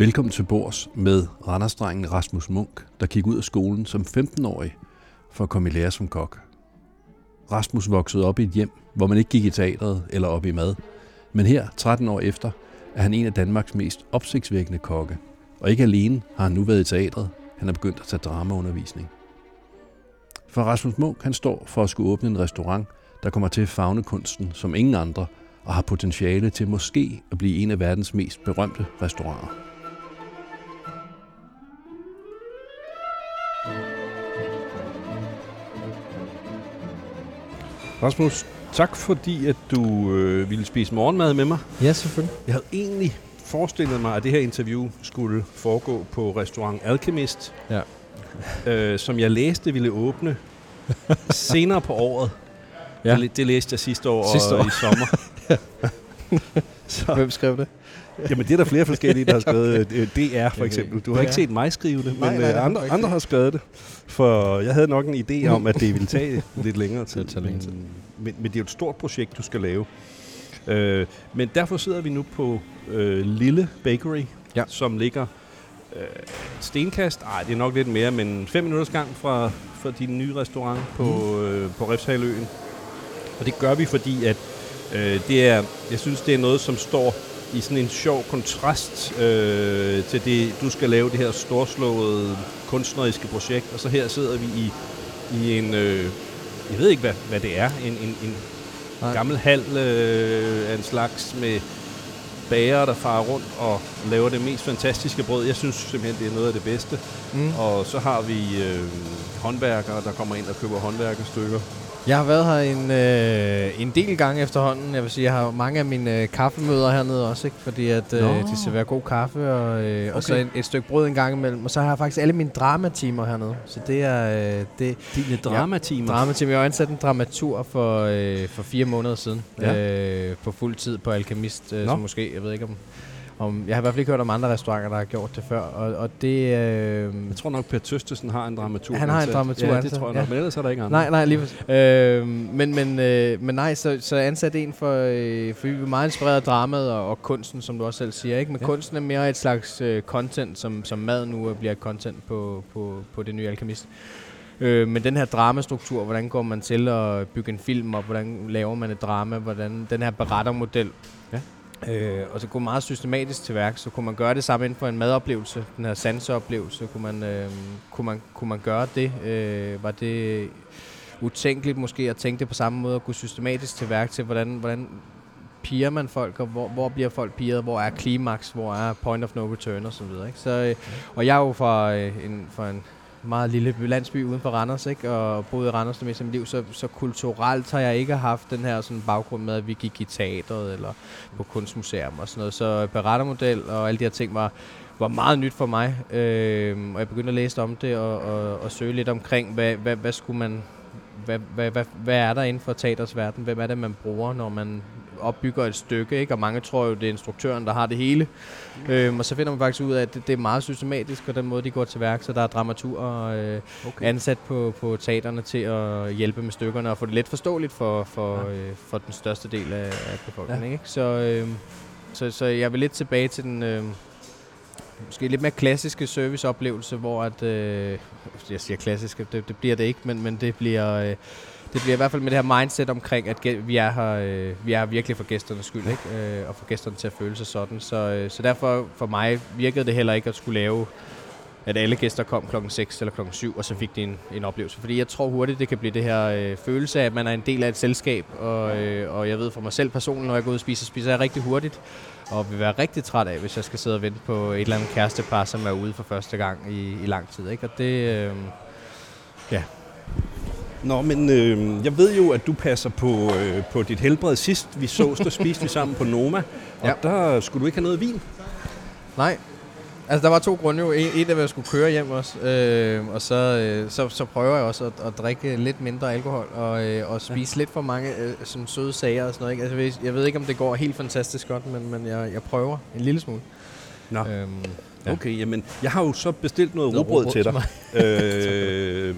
Velkommen til bords med Randersdrengen Rasmus Munk, der gik ud af skolen som 15-årig for at komme i lære som kok. Rasmus voksede op i et hjem, hvor man ikke gik i teatret eller op i mad. Men her, 13 år efter, er han en af Danmarks mest opsigtsvækkende kokke. Og ikke alene har han nu været i teatret, han er begyndt at tage dramaundervisning. For Rasmus Munk, han står for at skulle åbne en restaurant, der kommer til at fagne kunsten som ingen andre, og har potentiale til måske at blive en af verdens mest berømte restauranter. Rasmus, tak fordi at du øh, ville spise morgenmad med mig. Ja, selvfølgelig. Jeg havde egentlig forestillet mig, at det her interview skulle foregå på restaurant Alchemist, Ja. øh, som jeg læste ville åbne senere på året. Ja. Det, det læste jeg sidste år, Sidste år. i sommer. Så, Hvem skrev det? jamen det er der flere forskellige, der har skrevet. Øh, DR for eksempel. Du har ikke set mig skrive det, Nej, men nej, øh, nej, andre, andre har skrevet det. For jeg havde nok en idé om, at det ville tage lidt længere tid. Det tager længere tid. Men, men, men det er jo et stort projekt, du skal lave. Øh, men derfor sidder vi nu på øh, Lille Bakery, Ja. som ligger øh, stenkast. Ej, det er nok lidt mere, men fem minutters gang fra, fra din nye restaurant på, Mhm. øh, på Refshaløen. Og det gør vi, fordi at øh, det er, jeg synes, det er noget, som står i sådan en sjov kontrast øh, til det, du skal lave det her storslåede kunstneriske projekt. Og så her sidder vi i, i en, øh, jeg ved ikke, hvad, hvad det er, en, en, en Nej. gammel hal øh, af en slags med bager, der farer rundt og laver det mest fantastiske brød. Jeg synes simpelthen, det er noget af det bedste. Mm. Og så har vi øh, håndværkere, der kommer ind og køber håndværkerstykker. Jeg har været her en, øh, en del gange efterhånden. Jeg vil sige, jeg har mange af mine øh, kaffemøder hernede også, ikke? fordi at, øh, Nå. de serverer god kaffe, og, øh, okay. og så en, et stykke brød en gang imellem. Og så har jeg faktisk alle mine dramatimer hernede. Så det er øh, det, Dine dramatimer. Dramatimer. Jeg har ansat en dramatur for, øh, for fire måneder siden. Ja. Øh, på fuld tid på Alkemist. Øh, Nå. så måske, jeg ved ikke om, om... Jeg har i hvert fald ikke hørt om andre restauranter, der har gjort det før. Og, og det... Øh, Jeg tror nok, Per Tøstesen har en dramatur. Han har en ansat. dramatur Ja, det ansat, tror jeg ja. nok. Men ellers er der ikke andre. Nej, nej, lige øh, men, men, øh, men nej, så, så jeg ansatte en for, øh, for vi er meget inspireret af dramaet og, og kunsten, som du også selv siger. Ikke? Men Ja. ja. kunsten er mere et slags øh, content, som, som mad nu bliver et content på, på, på det nye Alkemist. Øh, men den her dramastruktur, hvordan går man til at bygge en film, og hvordan laver man et drama, hvordan den her berettermodel. Ja. Øh, og så gå meget systematisk til værk, så kunne man gøre det samme inden for en madoplevelse, den her sanseoplevelse, kunne man, øh, kunne man, kunne man gøre det? Øh, var det utænkeligt måske at tænke det på samme måde, og gå systematisk til værk til, hvordan, hvordan piger man folk, og hvor, hvor bliver folk piret, hvor er klimaks, hvor er point of no return og så videre. Ikke? Så, øh, og jeg er jo fra, øh, en, fra en meget lille landsby uden for Randers, ikke? og boede i Randers det meste af mit liv, så, så kulturelt har jeg ikke haft den her sådan baggrund med, at vi gik i teateret eller på kunstmuseum og sådan noget. Så berettermodel og alle de her ting var, var meget nyt for mig, øh, og jeg begyndte at læse om det og, og, og søge lidt omkring, hvad, hvad, hvad skulle man hvad, hvad, hvad, hvad er der inden for teaters verden? Hvem er det, man bruger, når man opbygger et stykke? Ikke? Og mange tror jo, det er instruktøren, der har det hele. Øhm, og så finder man faktisk ud af, at det, det er meget systematisk, og den måde, de går til værk. Så der er dramaturger øh, Okay. ansat på, på teaterne til at hjælpe med stykkerne og få det let forståeligt for, for, ja. øh, for den største del af, af befolkningen. Ja. Ikke? Så, øh, så, så jeg vil lidt tilbage til den... Øh, måske lidt mere klassiske serviceoplevelse, hvor at, øh, jeg siger klassiske, det, det bliver det ikke, men, men det bliver... Øh, det bliver i hvert fald med det her mindset omkring, at vi er her, øh, vi er her virkelig for gæsternes skyld, ikke? Øh, og for gæsterne til at føle sig sådan. Så, øh, så derfor for mig virkede det heller ikke at skulle lave, at alle gæster kom klokken 6 eller klokken 7, og så fik de en, en oplevelse. Fordi jeg tror hurtigt, det kan blive det her øh, følelse af, at man er en del af et selskab. Og, øh, og jeg ved for mig selv personligt, når jeg går ud og spiser, spiser jeg rigtig hurtigt. Og vil være rigtig træt af, hvis jeg skal sidde og vente på et eller andet kærestepar, som er ude for første gang i, i lang tid. Ikke? Og det, øh, Nå, men øh, jeg ved jo, at du passer på, øh, på dit helbred. Sidst vi sås, der spiste vi sammen på Noma. Og Ja. der skulle du ikke have noget vin. Nej. Altså, der var to grunde jo. En, en af, at jeg skulle køre hjem også. Øh, og så, øh, så, så prøver jeg også at, at drikke lidt mindre alkohol. Og, øh, og spise ja. lidt for mange øh, sådan søde sager og sådan noget. Ikke? Altså, jeg ved- jeg ved ikke, om det går helt fantastisk godt, men, men jeg, jeg prøver en lille smule. Nå. Øhm, Ja. Okay, jamen, jeg har jo så bestilt noget Noget rugbrød til til dig. øh,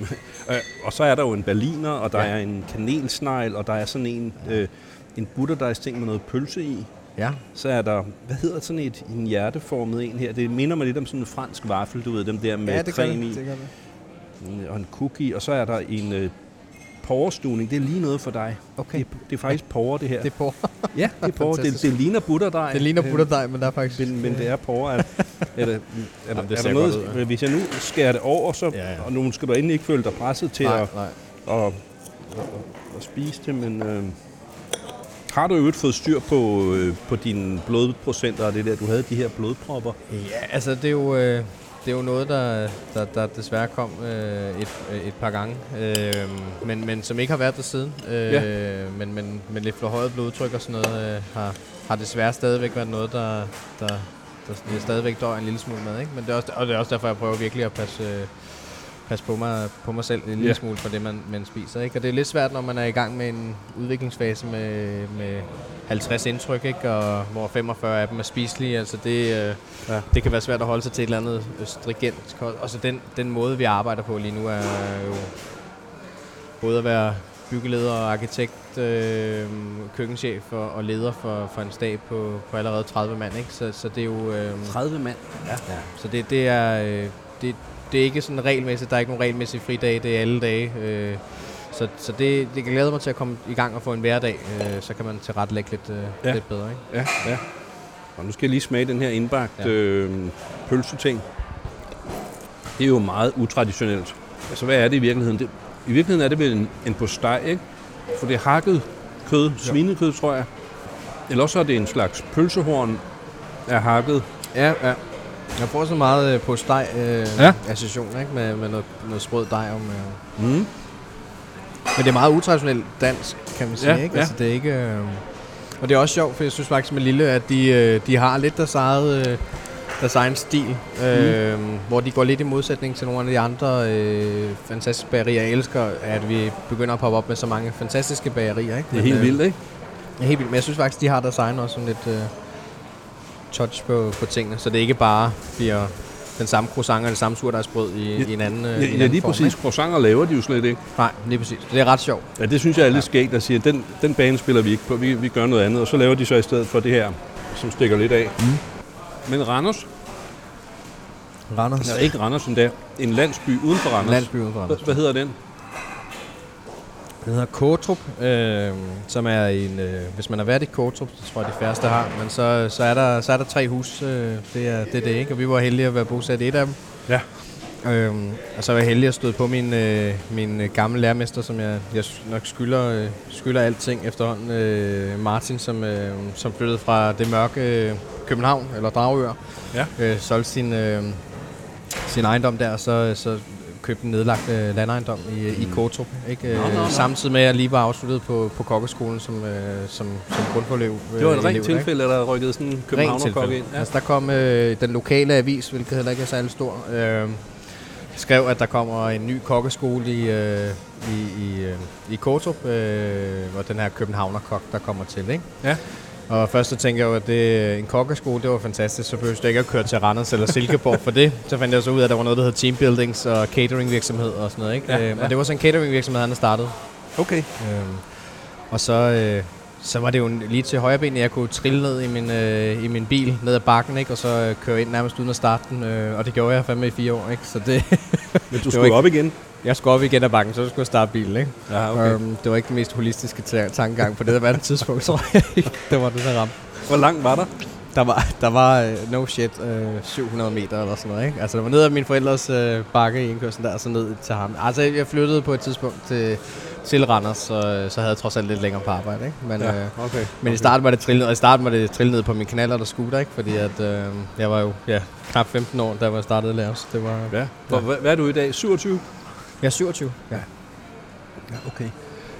øh, og så er der jo en berliner, og der Ja. er en kanelsnegl, og der er sådan en, øh, en butterdejsting med noget pølse i. Ja. Så er der, hvad hedder sådan et, en hjerteformet en her? Det minder mig lidt om sådan en fransk vaffel, du ved, dem der med ja, det creme det. i. det, det. Og en cookie, og så er der en øh, porrestuning. Det er lige noget for dig. Okay. Det, det er faktisk porre, det her. Det er på. ja, det er porre. Det, det ligner butterdej. Det ligner butterdej, men der er faktisk... Men, men det er porre. Er, er, der, er, Jamen, det er ser der noget, ud, ja. hvis jeg nu skærer det over, så, Ja, ja. og nu skal du endelig ikke føle dig presset til nej, at, nej. at, at, at spise det, men øh, har du ikke fået styr på, øh, på dine blodprocenter og det der, du havde de her blodpropper? Ja, altså det er jo, øh, det er jo noget, der, der, der desværre kom øh, et, øh, et par gange, øh, men, men som ikke har været der siden. Øh, Ja. men, men, men lidt forhøjet blodtryk og sådan noget øh, har, har desværre stadigvæk været noget, der, der, der jeg stadigvæk døjer en lille smule med. Ikke? Men det er også, og det er også derfor, jeg prøver virkelig at passe, øh, passe på, mig, på mig selv en lille Ja. smule for det, man, man spiser. Ikke? Og det er lidt svært, når man er i gang med en udviklingsfase med, med 50 indtryk, ikke? Og hvor 45 af dem er spiselige. Altså det, øh, Ja. ja. det kan være svært at holde sig til et eller andet øh, stringent kost. Og så den, den måde, vi arbejder på lige nu, er jo både at være byggeleder og arkitekt, øh, køkkenchef og, og leder for, for en stab på, på allerede 30 mand. Ikke? Så, så det er jo... Øh, 30 mand. Ja. Så det, det er... Øh, det, det er ikke sådan regelmæssigt. Der er ikke nogen regelmæssige fridage. Det er alle dage. Øh, så så det, det kan glæde mig til at komme i gang og få en hverdag. Øh, så kan man tilrettelægge lidt, øh, Ja. lidt bedre. Ikke? Ja, ja. Og nu skal jeg lige smage den her indbagte ja. Øh, pølseting. Det er jo meget utraditionelt. Altså, hvad er det i virkeligheden? Det, I virkeligheden er det vel en, en på steg, ikke? For det er hakket kød, svinekød, tror jeg. Eller også er det en slags pølsehorn af hakket. Ja, ja. Jeg får så meget øh, på steg øh, Ja. association, ikke? Med, med noget, noget sprød dej om. Øh. Mm. Men det er meget utraditionelt dansk, kan man sige, Ja, ikke? ja. Altså, det er ikke... Øh... Og det er også sjovt, for jeg synes faktisk med Lille, at de, øh, de har lidt deres eget... Øh, deres egen stil, øh, hvor de går lidt i modsætning til nogle af de andre øh, fantastiske bagerier. Jeg elsker, at vi begynder at poppe op med så mange fantastiske bagerier. Ikke? Det er helt øh, vildt, ikke? Ja, helt vildt. Men jeg synes faktisk, de har deres egen også sådan lidt øh, touch på, på tingene, så det ikke bare bliver den samme croissant og det samme surdejsbrød i, Ja, i en anden, øh, en Ja, ja anden lige form, præcis. Ikke? Croissanter laver de jo slet ikke. Nej, lige præcis. Det er ret sjovt. Ja, det synes jeg er lidt skægt at sige, at den, den bane spiller vi ikke på. Vi, vi gør noget andet, og så laver de så i stedet for det her, som stikker lidt af. Mm. Men Randers, Randers. Ja, ikke Randers endda. En landsby uden for Randers. Landsby uden for Randers. Hvad, hvad hedder den? Den hedder Kotrup, øh, som er en, øh, hvis man har været i Kotrup, det tror jeg de færreste har, men så, så, er, der, så er der tre hus, øh, det, er, det er det, ikke? Og vi var heldige at være bosat i et af dem. Ja. Øhm, og så var jeg heldig at støde på min, øh, min øh, gamle lærermester, som jeg, jeg nok skylder, øh, skylder alting efterhånden. Øh, Martin, som, øh, som flyttede fra det mørke øh, København, eller Dragør. Ja. Øh, solgte sin, øh, sin ejendom der, så, så købte en nedlagt øh, landejendom i, i Kotrup. Ikke? Øh, nå, nå. Samtidig med, at jeg lige var afsluttet på, på kokkeskolen som, øh, som, som grundforløb. Det var et rent tilfælde, at der rykkede sådan en københavner ind. Ja. Altså, der kom øh, den lokale avis, hvilket heller ikke er særlig stor, øh, skrev, at der kommer en ny kokkeskole i, øh, i, i, øh, i Kortrup, øh, hvor den her københavnerkok, der kommer til. Ikke? Ja. Og først så tænkte jeg jo, at det, en kokkeskole, det var fantastisk, så behøvede jeg ikke at køre til Randers eller Silkeborg for det. Så fandt jeg så ud af, at der var noget, der hed teambuildings og catering virksomhed og sådan noget. Ikke? Ja, Øh, ja. Og det var så en catering virksomhed, han havde startet. Okay. Øhm, og så, øh, så var det jo lige til højre ben, at jeg kunne trille ned i min, øh, i min bil ned ad bakken, ikke? og så øh, køre ind nærmest uden at starte den. Øh, og det gjorde jeg fandme i fire år. Ikke? Så det, Men du skulle op igen? Jeg skulle op igen ad bakken, så skulle jeg starte bilen. Ikke? Ja, okay. Øhm, det var ikke den mest holistiske ta- tankegang på det der tidspunkt, tror jeg ikke. Det var det, der ramte. Hvor langt var der? Der var, der var øh, no shit, øh, 700 meter eller sådan noget, ikke? Altså, det var ned ad min forældres øh, bakke i indkørslen der, og så ned til ham. Altså, jeg flyttede på et tidspunkt til, til Randers, så, så havde jeg trods alt lidt længere på arbejde, ikke? Men, ja. øh, okay. men i starten var det trillet, og i starten var det trillet ned på min kanaler der scooter, ikke? Fordi at, øh, jeg var jo ja, knap 15 år, da jeg startede at lære, så det var... Ja. Hvad, hvad er du i dag? 27? Jeg er 27. Ja, Ja, okay.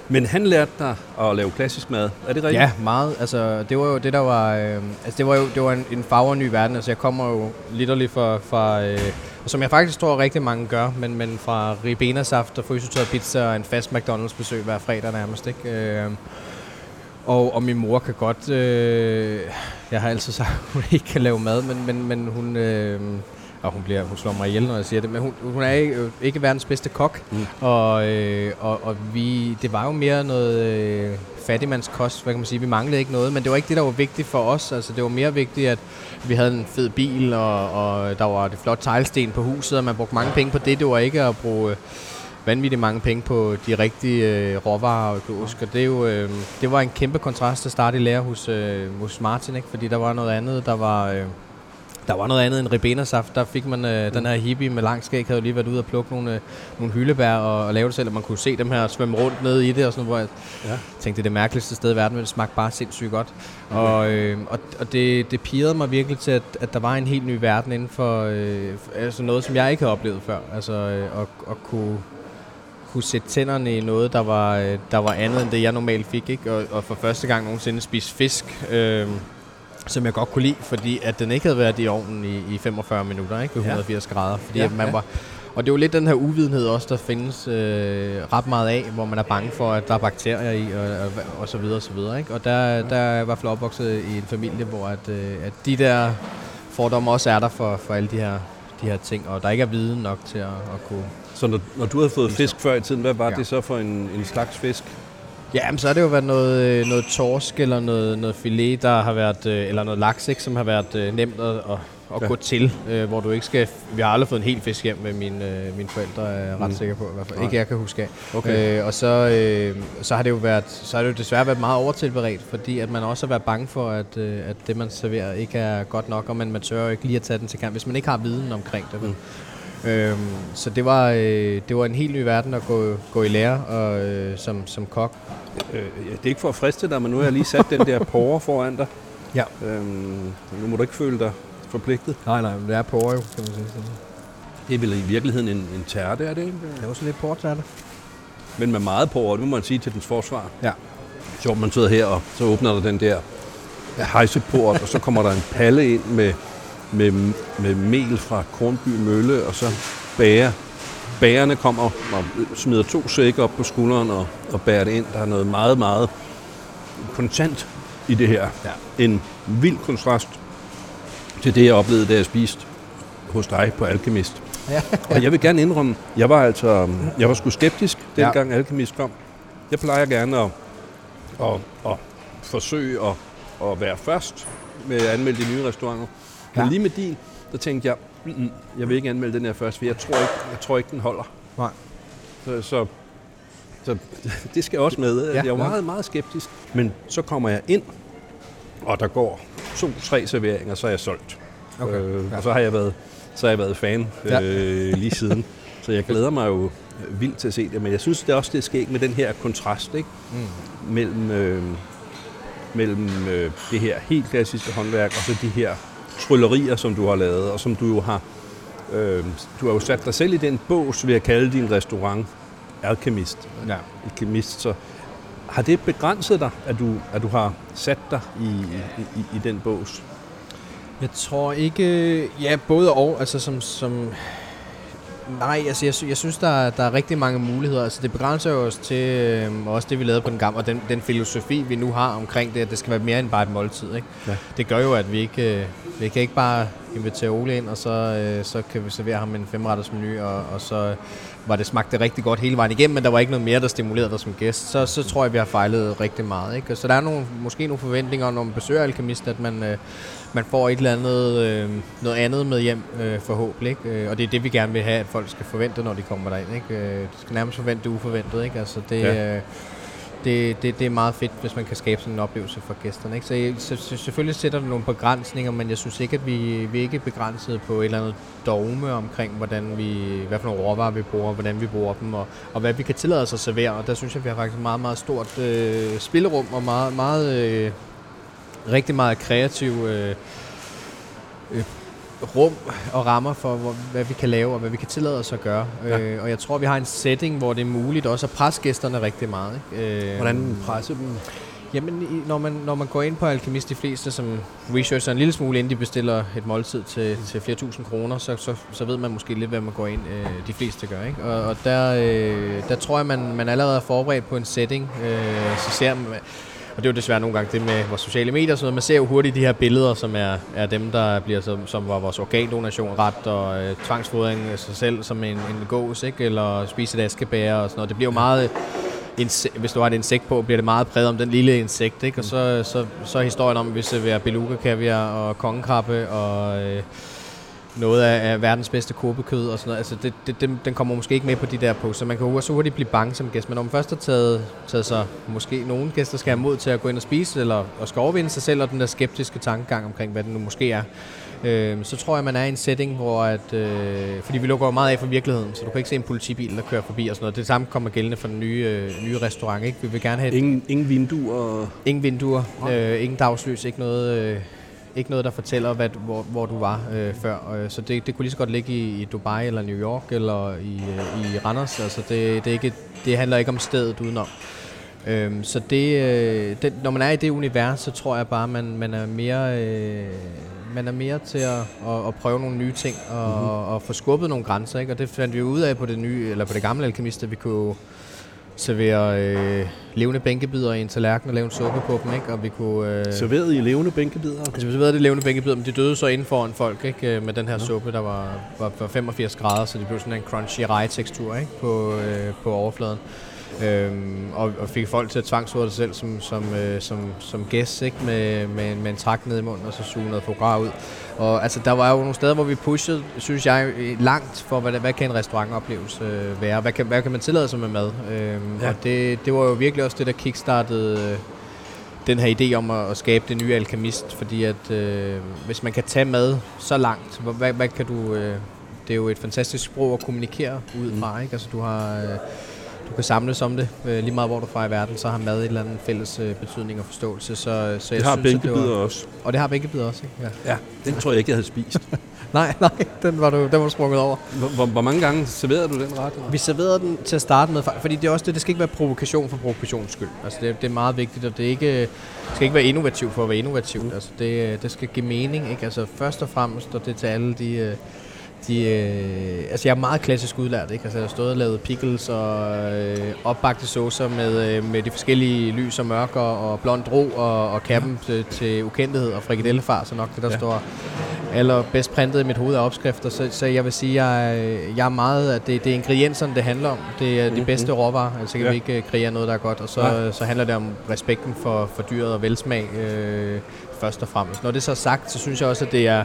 Men han lærte dig at lave klassisk mad. Er det rigtigt? ja meget. Altså, det var jo det, der var... Øh, altså, det var jo det var en, en farver ny verden. Altså, jeg kommer jo litterligt fra... fra øh, som jeg faktisk tror rigtig mange gør, men, men fra Ribena saft og frysetørret pizza og en fast McDonald's besøg hver fredag nærmest, ikke? Øh, og, og min mor kan godt... Øh, jeg har altid sagt, at hun ikke kan lave mad, men, men, men hun... Øh, og hun, bliver, hun slår mig ihjel, når jeg siger det, men hun, hun er ikke, ikke verdens bedste kok, mm. og, øh, og, og vi, det var jo mere noget øh, fattigmandskost, hvad kan man sige, vi manglede ikke noget, men det var ikke det, der var vigtigt for os, altså det var mere vigtigt, at vi havde en fed bil, og, og der var det flot teglsten på huset, og man brugte mange penge på det, det var ikke at bruge øh, vanvittigt mange penge på de rigtige øh, råvarer og økologisk. Og det, er jo, øh, det var en kæmpe kontrast at starte i lære hos, øh, hos Martin, ikke? fordi der var noget andet, der var... Øh, der var noget andet end ribenasaft. Der fik man øh, den her hippie med lang skæg, havde lige været ude og plukke nogle, øh, nogle hyldebær og, og lave det selv, og man kunne se dem her svømme rundt ned i det, og sådan hvor jeg ja. tænkte, det er det mærkeligste sted i verden, men det smagte bare sindssygt godt. Okay. Og, øh, og, og det, det pirrede mig virkelig til, at, at der var en helt ny verden inden for øh, altså noget, som jeg ikke havde oplevet før. Altså øh, at, at kunne kunne sætte tænderne i noget, der var, øh, der var andet end det, jeg normalt fik. Ikke? Og, og for første gang nogensinde spise fisk, øh, som jeg godt kunne lide, fordi at den ikke havde været i ovnen i, i 45 minutter, ikke? ved 180 ja. grader. Fordi ja, man ja. var, og det er jo lidt den her uvidenhed også, der findes øh, ret meget af, hvor man er bange for, at der er bakterier i, og, og, og så videre, og så videre. Ikke? Og der, der er jeg i hvert fald opvokset i en familie, hvor at, øh, at de der fordomme også er der for, for alle de her, de her ting, og der ikke er viden nok til at, at kunne så når, når du havde fået fisk før i tiden, hvad var ja. det så for en, en slags fisk? Ja, men så har det jo været noget, øh, noget torsk eller noget, noget filet, der har været, øh, eller noget laks, ikke, som har været øh, nemt at, at, at ja. gå til, øh, hvor du ikke skal... Vi har aldrig fået en hel fisk hjem med mine, øh, mine forældre, er jeg ret mm. sikker på i hvert fald. Nej. Ikke jeg kan huske af. Okay. Øh, og så, øh, så har det jo været, så har det jo desværre været meget overtilberedt, fordi at man også har været bange for, at, øh, at det man serverer ikke er godt nok, og man, man tør ikke lige at tage den til kamp, hvis man ikke har viden omkring det. Mm. Øhm, så det var, øh, det var en helt ny verden at gå, gå i lære og, øh, som, som kok. Øh, ja, det er ikke for at friste dig, men nu har jeg lige sat den der porre foran dig. Ja. Øhm, nu må du ikke føle dig forpligtet. Nej, nej, men det er porre jo, kan man sige. Det er vel i virkeligheden en, en tærte, er det ikke? Det er også lidt portærte. Men med meget porre, det må man sige til dens forsvar. Ja. Så man sidder her, og så åbner der den der hejseport, og så kommer der en palle ind med med, med mel fra Kornby Mølle, og så bager. Bagerne kommer og smider to sække op på skulderen og, og bærer det ind. Der er noget meget, meget kontant i det her. Ja. En vild kontrast til det, jeg oplevede, da jeg spiste hos dig på Alkemist. Ja. og jeg vil gerne indrømme, jeg var altså, jeg var sgu skeptisk, dengang ja. Alkemist kom. Jeg plejer gerne at, at, at forsøge at, at være først med at anmelde de nye restauranter. Men lige med din, der tænkte jeg, mm, jeg vil ikke anmelde den her først, for jeg tror ikke, jeg tror ikke den holder. Nej. Så, så, så det skal også med. Ja, jeg var meget, meget skeptisk. Men så kommer jeg ind, og der går to-tre serveringer, så er jeg solgt. Okay. Øh, ja. Og så har jeg været, så har jeg været fan ja. øh, lige siden. Så jeg glæder mig jo vildt til at se det, men jeg synes det er også, det sker med den her kontrast ikke? Mm. mellem, øh, mellem øh, det her helt klassiske håndværk og så de her tryllerier, som du har lavet, og som du jo har... Øh, du har jo sat dig selv i den bås ved at kalde din restaurant alkemist. Ja. Alkemist, så har det begrænset dig, at du, at du har sat dig i, i, i den bås? Jeg tror ikke... Ja, både og. Altså som, som Nej, altså jeg, jeg synes, der er, der er rigtig mange muligheder. Altså det begrænser jo os til, øh, også det vi lavede på den gamle, og den, den filosofi, vi nu har omkring det, at det skal være mere end bare et måltid. Ikke? Ja. Det gør jo, at vi ikke, øh, vi kan ikke bare invitere Ole ind, og så, øh, så kan vi servere ham en femretters menu, og, og så var det smagte rigtig godt hele vejen igennem, men der var ikke noget mere, der stimulerede dig som gæst. Så, så tror jeg, vi har fejlet rigtig meget. Ikke? Så der er nogle, måske nogle forventninger, når man besøger Alkemist, at man, øh, man får et eller andet, øh, noget andet med hjem øh, forhåbentlig. Ikke? Øh, og det er det, vi gerne vil have, at folk skal forvente, når de kommer derind. Ikke? Øh, de skal nærmest forvente det uforventet. Ikke? Altså det, ja. øh, det, det, det er meget fedt, hvis man kan skabe sådan en oplevelse for gæsterne. Ikke? Så, så, så selvfølgelig sætter det nogle begrænsninger, men jeg synes ikke, at vi, vi er ikke begrænset på et eller andet dogme omkring, hvordan vi, hvad for nogle råvarer vi bruger, hvordan vi bruger dem, og, og hvad vi kan tillade os at servere. Og der synes jeg, vi har faktisk meget, meget stort øh, spillerum og meget, meget øh, rigtig meget kreativ øh, øh, rum og rammer for, hvor, hvad vi kan lave og hvad vi kan tillade os at gøre. Ja. Øh, og jeg tror, vi har en setting, hvor det er muligt også at presse gæsterne rigtig meget. Ikke? Øh, Hvordan presse dem? Jamen, når man, når man går ind på Alkemist, de fleste som researcher en lille smule, inden de bestiller et måltid til, til flere tusind kroner, så, så, så ved man måske lidt, hvad man går ind, øh, de fleste gør. Ikke? Og, og der, øh, der tror jeg, man, man allerede er forberedt på en setting. Øh, så ser man, og det er jo desværre nogle gange det med vores sociale medier og sådan noget. Man ser jo hurtigt de her billeder, som er, er dem, der bliver som, som var vores organdonation ret, og øh, tvangsfodring af sig selv som en, en gås, ikke? eller spise et askebær og sådan noget. Det bliver jo meget hvis du har et insekt på, bliver det meget præget om den lille insekt, ikke? Og så, så, så er historien om, hvis det er beluga, kaviar og kongekrabbe og øh, noget af, af verdens bedste kobekød og sådan noget. Altså det, det, den, den kommer måske ikke med på de der så man kan jo så hurtigt blive bange som gæst. Men når man først har taget, taget sig, måske nogle gæster skal have mod til at gå ind og spise, eller og skal overvinde sig selv, og den der skeptiske tankegang omkring, hvad det nu måske er, øh, så tror jeg, man er i en setting, hvor at, øh, fordi vi lukker jo meget af for virkeligheden, så du kan ikke se en politibil, der kører forbi og sådan noget. Det samme kommer gældende for den nye, øh, nye restaurant, ikke? Vi vil gerne have... Ingen, ingen vinduer? Ingen vinduer, øh, ingen dagslys, ikke noget... Øh, ikke noget, der fortæller, hvad, hvor, hvor du var øh, før. Øh, så det, det kunne lige så godt ligge i, i Dubai eller New York eller i, øh, i Randers. Altså det, det, er ikke, det handler ikke om stedet udenom. Øhm, så det, øh, det, når man er i det univers, så tror jeg bare, man, man er mere... Øh, man er mere til at, at, at prøve nogle nye ting og, mm-hmm. og, og få skubbet nogle grænser, ikke? Og det fandt vi ud af på det nye eller på det gamle alkemist, at vi kunne servere øh, levende bænkebider i en tallerken og lave en suppe på dem, ikke? Og vi kunne... Øh, serverede I levende bænkebider? Altså, vi serverede det levende bænkebider, men de døde så inden foran folk, ikke? Øh, med den her ja. suppe, der var, var, var 85 grader, så det blev sådan en crunchy rye-tekstur, ikke? På, øh, på overfladen. Øhm, og, og fik folk til at tvangsfodre sig selv som, som, øh, som, som gæst, ikke? Med, med, med en trak ned i munden, og så suge noget foie ud. Og altså, der var jo nogle steder, hvor vi pushede, synes jeg, langt for, hvad, hvad kan en restaurantoplevelse øh, være? Hvad kan, hvad kan man tillade sig med mad? Øhm, ja. Og det, det var jo virkelig også det, der kickstartede øh, den her idé om at, at skabe det nye alkemist, fordi at øh, hvis man kan tage mad så langt, hvad, hvad kan du... Øh, det er jo et fantastisk sprog at kommunikere ud fra, mm. ikke? Altså, du har... Øh, du kan samles om det, øh, lige meget hvor du er fra i verden, så har mad et eller andet fælles øh, betydning og forståelse. Så, øh, så det jeg har synes, bænkebider det var, også. Og det har bænkebider også, ikke? Ja. ja, den tror jeg ikke, jeg havde spist. nej, nej, den var du, den var du sprunget over. Hvor, hvor mange gange serverede du den ret? Vi serverede den til at starte med, fordi det er også det, det skal ikke være provokation for provokations skyld. Altså det, det er meget vigtigt, og det, er ikke, det skal ikke være innovativt for at være innovativt. Mm. Altså det, det skal give mening, ikke? Altså først og fremmest, og det til alle de de, øh, altså jeg er meget klassisk udlært, ikke? Altså jeg har stået og lavet pickles og øh, opbagte saucer med, øh, med de forskellige lys og mørker og blond ro og, og kappen ja. til, til ukendthed og frikadellefar, så nok det der ja. står allerbedst printet i mit hoved af opskrifter. Så, så jeg vil sige, jeg, jeg er meget, at det, det er ingredienserne, det handler om. Det er de mm-hmm. bedste råvarer, altså kan ja. vi ikke øh, kreere noget, der er godt. Og så, ja. så handler det om respekten for, for dyret og velsmag øh, først og fremmest. Når det så er sagt, så synes jeg også, at det er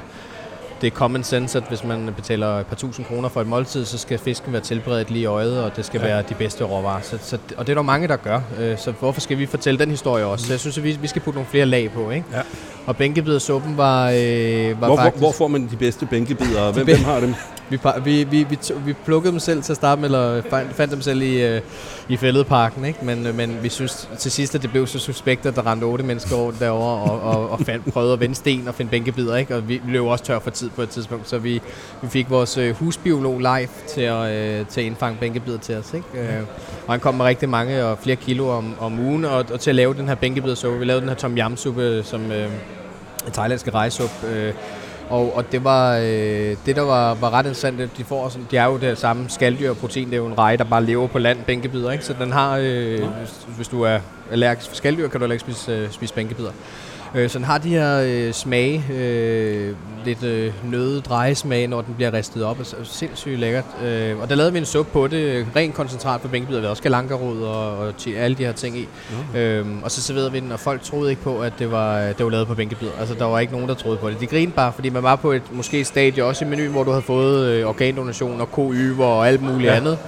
det er common sense, at hvis man betaler et par tusind kroner for et måltid, så skal fisken være tilberedt lige i øjet, og det skal ja. være de bedste råvarer. Så, så, og det er der mange, der gør. Øh, så hvorfor skal vi fortælle den historie også? Så jeg synes, at vi, vi skal putte nogle flere lag på. Ikke? Ja. Og bænkebidersuppen var, øh, var hvor, faktisk... Hvor får man de bedste bænkebider? Hvem, hvem har dem? Vi, vi, vi, vi, vi plukkede dem selv til at starte med, eller fandt, fandt dem selv i, øh, i fældeparken, ikke? Men, øh, men vi synes til sidst, at det blev så suspekt, at der rendte otte mennesker over derovre og, og, og fandt, prøvede at vende sten og finde bænkebider, ikke? Og vi, løb også tør for tid på et tidspunkt, så vi, vi fik vores øh, husbiolog live til at, øh, til at indfange bænkebider til os, ikke? Øh, og han kom med rigtig mange og flere kilo om, om ugen, og, og til at lave den her bænkebidersuppe. Vi lavede den her tom yam suppe, som en thailandske rejsuppe, øh, og, og det var øh, det, der var, var ret interessant. De, får sådan, de er jo det samme skalddyr og protein. Det er jo en reje, der bare lever på land, bænkebider. Ikke? Så den har, øh, hvis, hvis du er allergisk for skalddyr, kan du heller ikke spise, øh, spise bænkebider. Øh, så den har de her øh, smage, øh, lidt øh, nøde drejesmag, når den bliver ristet op. Altså, sindssygt lækkert. Øh, og der lavede vi en suppe på det, ren koncentrat på bænkebider. Vi havde også galankerod og, og alle de her ting i. Mm. Øh, og så serverede vi den, og folk troede ikke på, at det var, det var lavet på bænkebider. Altså, der var ikke nogen, der troede på det. De grinede bare, fordi man var på et måske stadie, også i menuen, hvor du havde fået øh, organdonation og koyver og alt muligt ja. andet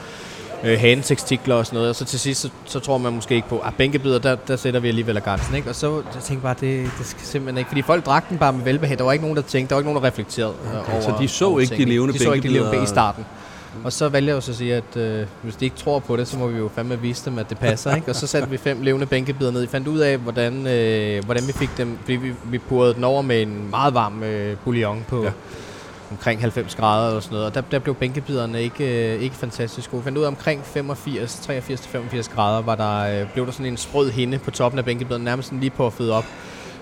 øh, hanetekstikler og sådan noget. Og så til sidst, så, så tror man måske ikke på, at bænkebider, der, der sætter vi alligevel grænsen. Ikke? Og så jeg tænkte bare, det, det skal simpelthen ikke. Fordi folk drak den bare med velbehag. Der var ikke nogen, der tænkte, der var ikke nogen, der reflekterede okay, over Så de så over ikke de levende De så ikke de levende i starten. Og så valgte jeg jo så at sige, at øh, hvis de ikke tror på det, så må vi jo fandme vise dem, at det passer. ikke? Og så satte vi fem levende bænkebider ned. Vi fandt ud af, hvordan, øh, hvordan vi fik dem, fordi vi, vi purede den over med en meget varm øh, bouillon på, ja omkring 90 grader eller sådan noget, og der, der blev bænkebiderne ikke, øh, ikke fantastisk gode. Vi fandt ud af omkring 85, 83-85 grader, var der, øh, blev der sådan en sprød hinde på toppen af bænkebiderne, nærmest sådan lige på at føde op.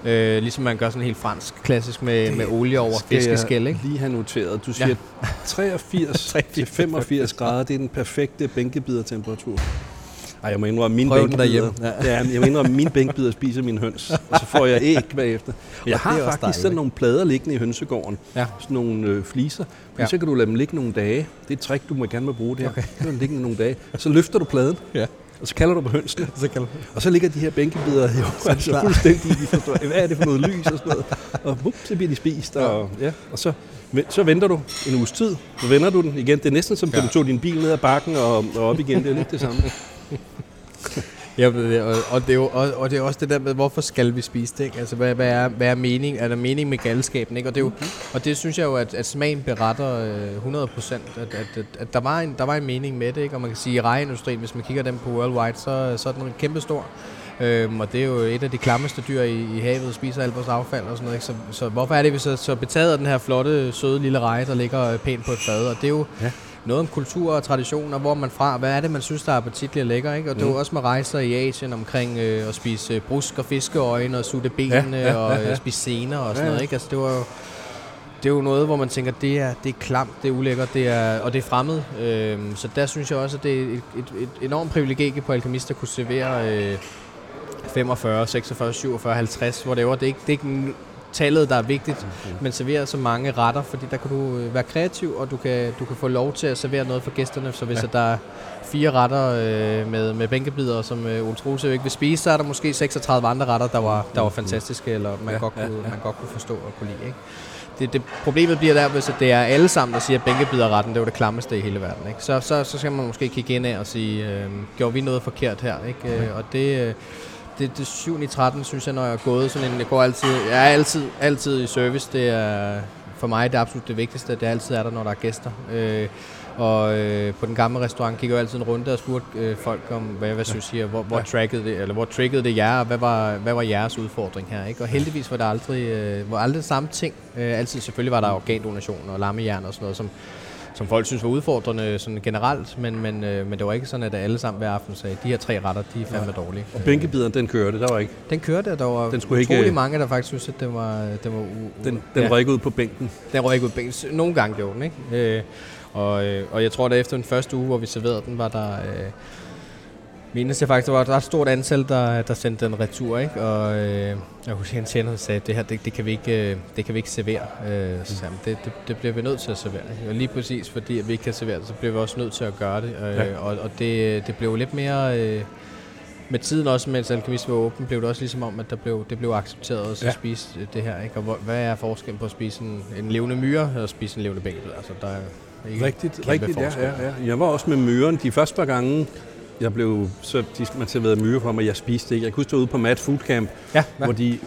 Øh, ligesom man gør sådan helt fransk klassisk med, med olie over fiskeskæl, ikke? lige have noteret. Du siger ja. 83 til 85 grader, det er den perfekte bænkebidertemperatur. Ej, jeg må indrømme, mine Prøv bænkebider, derhjemme. ja. jeg må indrømme, mine bænkebider spiser mine høns, og så får jeg æg bagefter. Men jeg har faktisk dejligt, sådan nogle plader liggende i hønsegården. Ja. Sådan nogle øh, fliser. Ja. Ja. Så kan du lade dem ligge nogle dage. Det er et trick, du må gerne må bruge det her. Okay. Dem liggende nogle dage. Så løfter du pladen, Ja. og så kalder du på hønsene. Så kan Og så ligger de her bænkebider jo altså klar. fuldstændig, de forstår, hvad er det for noget lys og sådan noget. Og vup, så bliver de spist, og, ja, og så, så venter du en uges tid, så vender du den igen. Det er næsten som, da Ja. du tog din bil ned ad bakken og, og op igen. Det er lidt det samme. Ja, og, og, det er jo, og, og det er også det der med, hvorfor skal vi spise det? Ikke? Altså, hvad, hvad, er, hvad er mening? Er der mening med galskaben? Ikke? Og, det er jo, og det synes jeg jo, at, at smagen beretter øh, 100 procent, at, at, at, at der, var en, der var en mening med det. Ikke? Og man kan sige, at rejeindustrien, hvis man kigger dem på worldwide, så, så er den kæmpe stor. Øhm, og det er jo et af de klammeste dyr i, i havet, spiser alt vores affald og sådan noget. Ikke? Så, så hvorfor er det, vi så, så betaget af den her flotte, søde lille reje, der ligger pænt på et fad? Og det er jo Ja. Noget om kultur og tradition, og hvor man fra, hvad er det, man synes, der er appetitligt og lækker, ikke? Og det er jo Mm. også med rejser i Asien omkring øh, at spise øh, brusk og fiskeøjne og sutte benene Ja, ja, og ja, ja. øh, spise sener og sådan Ja, ja. noget, ikke? Altså det var jo det er jo noget, hvor man tænker, det er, det er klamt, det er ulækkert, det er, og det er fremmed. Øhm, så der synes jeg også, at det er et, et, et enormt privilegie på Alkemist at kunne servere øh, 45, 46, 47, 50, hvor det er, det er ikke, det er ikke tallet, der er vigtigt, men servere så mange retter, fordi der kan du øh, være kreativ, og du kan, du kan få lov til at servere noget for gæsterne. Så hvis Ja. ja. der er fire retter øh, med, med bænkebider, som øh, Ole Truse ikke vil spise, så er der måske 36 andre retter, der var, der var fantastiske, eller man, Ja, ja, godt ja, kunne, ja. man godt kunne forstå og kunne lide. Ikke? Det, det, problemet bliver der, hvis det er alle sammen, der siger, at bænkebiderretten, det var det klammeste i hele verden. Ikke? Så, så, så skal man måske kigge ind og sige, øh, gjorde vi noget forkert her? Ikke? Øh, og det, øh, det, det 7 i 13, synes jeg, når jeg er gået sådan en, jeg går altid, jeg er altid, altid i service. Det er for mig det absolut det vigtigste, at det altid er der, når der er gæster. Øh, og øh, på den gamle restaurant gik jeg altid en runde og spurgte øh, folk om, hvad, hvad synes I, og hvor, hvor, Ja. trackede det, eller hvor triggede det jer, og hvad var, hvad var jeres udfordring her? Ikke? Og heldigvis var det aldrig, øh, var aldrig samme ting. Øh, altid selvfølgelig var der organdonation og lammehjern og sådan noget, som, som folk synes var udfordrende sådan generelt, men, men, øh, men det var ikke sådan, at alle sammen hver aften sagde, de her tre retter, de er fandme dårlige. Og bænkebideren, den kørte, der var ikke. Den kørte, og der var Den skulle ikke- utrolig mange, der faktisk synes, at den var, den var u- Den, den ja, røg ikke ud på bænken. den røg ikke ud ben. Nogle gange gjorde den, ikke? Øh, og, øh, og jeg tror, at efter den første uge, hvor vi serverede den, var der... Øh, mindes jeg faktisk, der var et ret stort antal, der, der sendte den retur, ikke? Og øh, jeg husker, at en tjener sagde, det her, det, det, kan vi ikke, øh, det kan vi ikke servere. Øh, så sagde det, det, det, bliver vi nødt til at servere. ikke? Og lige præcis fordi, at vi ikke kan servere det, så bliver vi også nødt til at gøre det. Øh, Ja. Og, og det, det blev lidt mere... Øh, med tiden også, mens Alkemist var åben, blev det også ligesom om, at der blev, det blev accepteret også Ja. at spise det her. Ikke? Og hvor, hvad er forskellen på at spise en, en levende myre og spise en levende bænkel? Altså, der er ikke Rigtigt, rigtigt, ja, forskel. ja, ja. Jeg var også med myren de første par gange. Jeg blev, så de, man serverede myre for mig, jeg spiste ikke. Jeg kunne stå ude på Mad Food Camp, Ja, hvor de,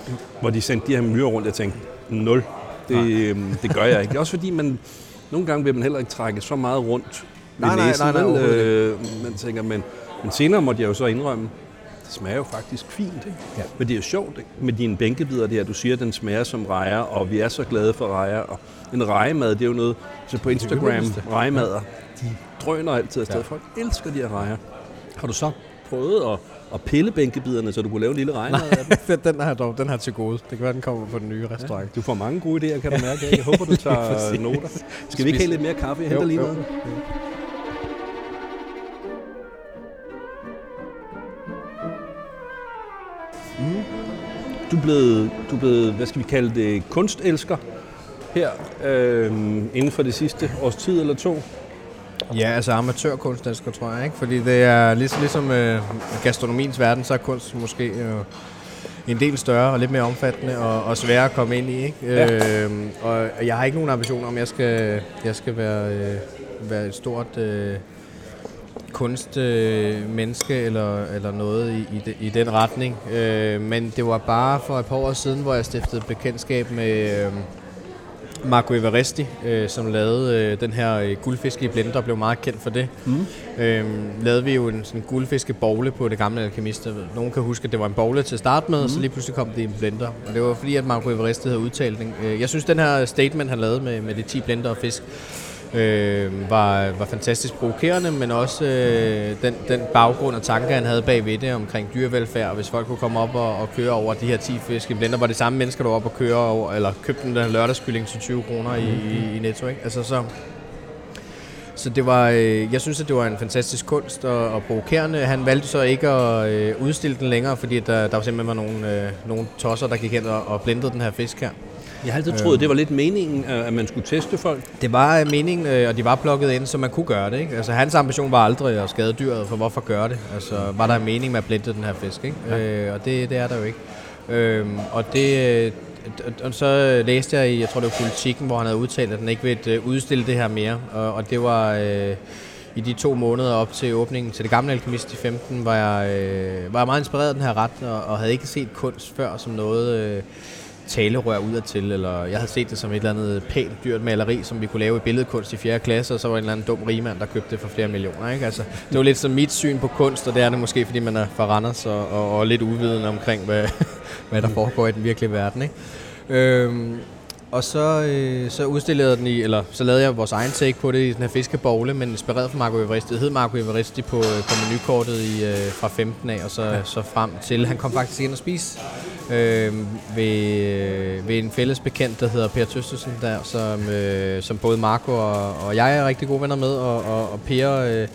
hvor de sendte de her myrer rundt. Jeg tænkte, nul, det, øhm, det gør jeg ikke. Også fordi, man, nogle gange vil man heller ikke trække så meget rundt ved Nej, nej, næsen. nej, nej, vel? overhovedet øh, man tænker, men, men senere måtte jeg jo så indrømme, det smager jo faktisk fint. Ikke? Ja. Men det er jo sjovt ikke? med dine bænkebider der. Du siger, at den smager som rejer, og vi er så glade for rejer. Og en rejemad, det er jo noget, så på Instagram, rejemader, de drøner altid afsted. Ja. Folk elsker de her rejer. Har du så prøvet at, at pille bænkebiderne, så du kunne lave en lille rejemad af dem? den, har dog, den har til gode. Det kan være, den kommer på den nye restaurant. Du får mange gode idéer, kan du mærke. Jeg håber, du tager noter. Skal vi ikke have lidt mere kaffe? Jeg henter lige noget. Du er blevet, du er blevet, hvad skal vi kalde det, kunstelsker her øh, inden for det sidste års tid eller to. Ja, altså amatørkunstnerisker, tror jeg, ikke? Fordi det er ligesom, ligesom øh, gastronomiens verden, så er kunst måske øh, en del større og lidt mere omfattende og, og sværere at komme ind i, ikke? Ja. Øhm, og jeg har ikke nogen ambitioner om, at jeg skal, jeg skal være, øh, være et stort øh, kunstmenneske øh, menneske eller, eller noget i, i, de, i den retning. Øh, men det var bare for et par år siden, hvor jeg stiftede bekendtskab med... Øh, Marco Everesti, øh, som lavede øh, den her øh, guldfisk i blender, og blev meget kendt for det. Mm. Øhm, lavede vi jo en sådan guldfiskebogle på det gamle alkemist. Nogen kan huske, at det var en bogle til at starte med, mm. og så lige pludselig kom det i en blender. Og det var fordi, at Marco Everesti havde udtalt den. Øh, jeg synes, den her statement, han lavede med, med de 10 blender og fisk, øh, var, var fantastisk provokerende, men også øh, den, den baggrund og tanker, han havde bagved det omkring dyrevelfærd, og hvis folk kunne komme op og, og køre over de her 10 fisk i blender, var det samme mennesker, der var op og køre over, eller købte den der lørdagskylling til 20 kroner i, i, i Netto, ikke? Altså så, så det var, øh, jeg synes, at det var en fantastisk kunst og, og provokerende. Han valgte så ikke at øh, udstille den længere, fordi der, der var simpelthen var nogle, øh, nogle tosser, der gik hen og, og blendede den her fisk her. Jeg har altid troet, det var lidt meningen, at man skulle teste folk. Det var meningen, øh, og de var plukket ind, så man kunne gøre det. Ikke? Altså, hans ambition var aldrig at skade dyret, for hvorfor gøre det? Altså, var der en mening med at blende den her fisk? Ikke? Ja. Øh, og det, det er der jo ikke. Øh, og det, og så læste jeg i, jeg tror det var Politikken, hvor han havde udtalt, at han ikke ville øh, udstille det her mere. Og, og det var øh, i de to måneder op til åbningen til det gamle Alkemist i 15, var jeg, øh, var jeg meget inspireret af den her ret, og, og havde ikke set kunst før som noget... Øh, talerør udadtil, eller jeg havde set det som et eller andet pænt dyrt maleri, som vi kunne lave i billedkunst i 4. klasse, og så var en eller anden dum rigmand, der købte det for flere millioner. Ikke? Altså, det var lidt som mit syn på kunst, og det er det måske, fordi man er fra Randers og, og, og lidt uvidende omkring, hvad, hvad der foregår i den virkelige verden. Ikke? Øhm, og så, øh, så udstillede den i, eller så lavede jeg vores egen take på det i den her fiskebogle, men inspireret fra Marco Evaristi. Det hed Marco Evaristi på, øh, på menukortet i, øh, fra 15 af, og så, ja. så frem til. Han kom faktisk ind og spise øh, ved, øh, ved en fælles bekendt, der hedder Per Tøstesen, der, som, øh, som både Marco og, og jeg er rigtig gode venner med, og, og, og Per... Øh,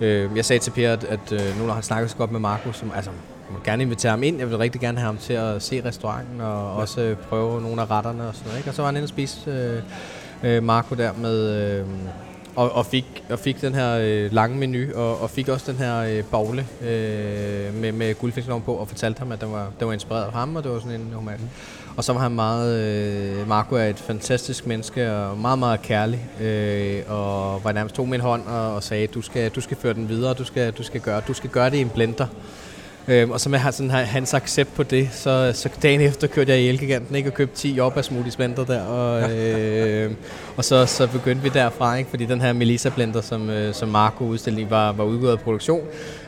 øh, jeg sagde til Per, at, at øh, nu når han snakker så godt med Marco, som, altså jeg vil gerne invitere ham ind. Jeg vil rigtig gerne have ham til at se restauranten og ja. også prøve nogle af retterne og sådan noget. Ikke? Og så var han inde og spise øh, øh, Marco der med... Øh, og, og, fik, og fik den her øh, lange menu, og, og fik også den her øh, bogle øh, med, med guldfiskloven på, og fortalte ham, at den var, den var inspireret af ham, og det var sådan en normal. Mm. Og så var han meget... Øh, Marco er et fantastisk menneske, og meget, meget kærlig, øh, og var nærmest tog min hånd og, og sagde, du skal, du skal føre den videre, du skal, du skal, gøre, du skal gøre det i en blender. Øhm, og så med sådan, hans accept på det, så, så dagen efter kørte jeg i Elgiganten ikke, og købte 10 jobber smoothies blender der. Og, øh, og så, så begyndte vi derfra, ikke? fordi den her Melissa blender, som, øh, som Marco udstillede var, var udgået af produktion.